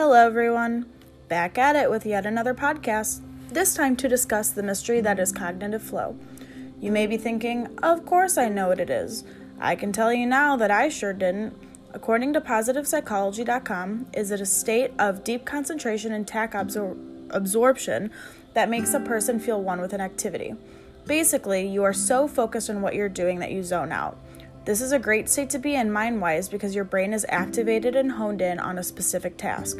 Hello, everyone. Back at it with yet another podcast, this time to discuss the mystery that is cognitive flow. You may be thinking, of course I know what it is. I can tell you now that I sure didn't. According to PositivePsychology.com, is it a state of deep concentration and TAC absor- absorption that makes a person feel one with an activity. Basically, you are so focused on what you're doing that you zone out. This is a great state to be in mind wise because your brain is activated and honed in on a specific task.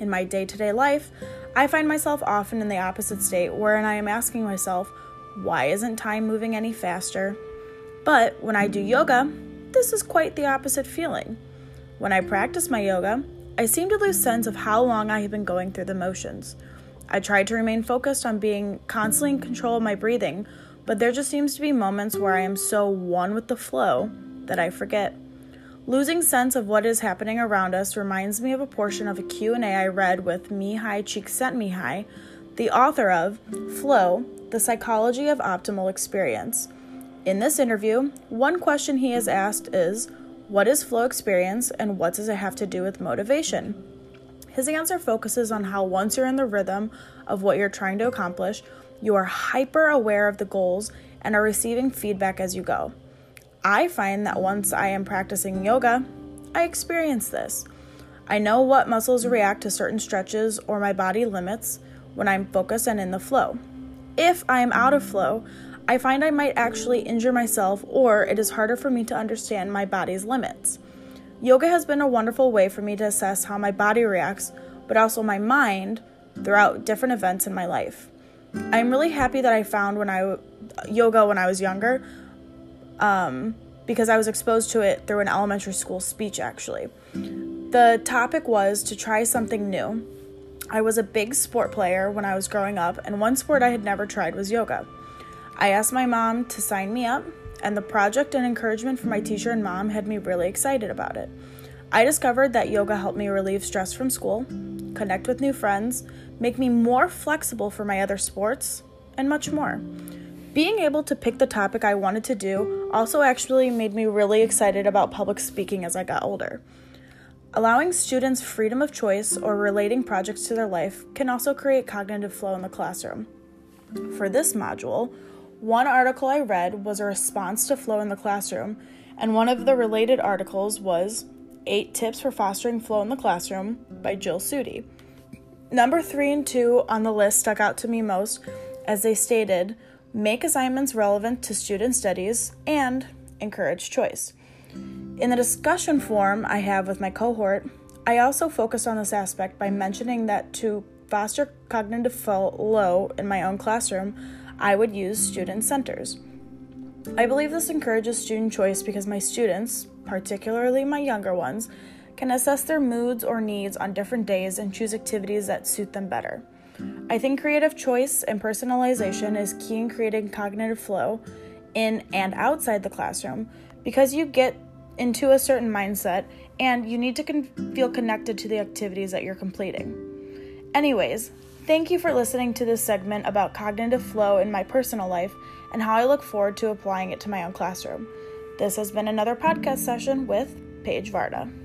In my day to day life, I find myself often in the opposite state wherein I am asking myself, why isn't time moving any faster? But when I do yoga, this is quite the opposite feeling. When I practice my yoga, I seem to lose sense of how long I have been going through the motions. I try to remain focused on being constantly in control of my breathing but there just seems to be moments where I am so one with the flow that I forget. Losing sense of what is happening around us reminds me of a portion of a Q&A I read with Mihaly Csikszentmihalyi, the author of Flow: The Psychology of Optimal Experience. In this interview, one question he is asked is, what is flow experience and what does it have to do with motivation? His answer focuses on how once you're in the rhythm of what you're trying to accomplish, you are hyper aware of the goals and are receiving feedback as you go. I find that once I am practicing yoga, I experience this. I know what muscles react to certain stretches or my body limits when I'm focused and in the flow. If I am out of flow, I find I might actually injure myself or it is harder for me to understand my body's limits. Yoga has been a wonderful way for me to assess how my body reacts, but also my mind throughout different events in my life. I'm really happy that I found when I yoga when I was younger, um, because I was exposed to it through an elementary school speech. Actually, the topic was to try something new. I was a big sport player when I was growing up, and one sport I had never tried was yoga. I asked my mom to sign me up, and the project and encouragement from my teacher and mom had me really excited about it. I discovered that yoga helped me relieve stress from school, connect with new friends, make me more flexible for my other sports, and much more. Being able to pick the topic I wanted to do also actually made me really excited about public speaking as I got older. Allowing students freedom of choice or relating projects to their life can also create cognitive flow in the classroom. For this module, one article I read was a response to flow in the classroom, and one of the related articles was Eight Tips for Fostering Flow in the Classroom by Jill Suttie. Number three and two on the list stuck out to me most as they stated make assignments relevant to student studies and encourage choice. In the discussion forum I have with my cohort, I also focused on this aspect by mentioning that to foster cognitive flow in my own classroom, I would use student centers. I believe this encourages student choice because my students, particularly my younger ones, can assess their moods or needs on different days and choose activities that suit them better. I think creative choice and personalization is key in creating cognitive flow in and outside the classroom because you get into a certain mindset and you need to con- feel connected to the activities that you're completing. Anyways, thank you for listening to this segment about cognitive flow in my personal life and how I look forward to applying it to my own classroom. This has been another podcast session with Paige Varda.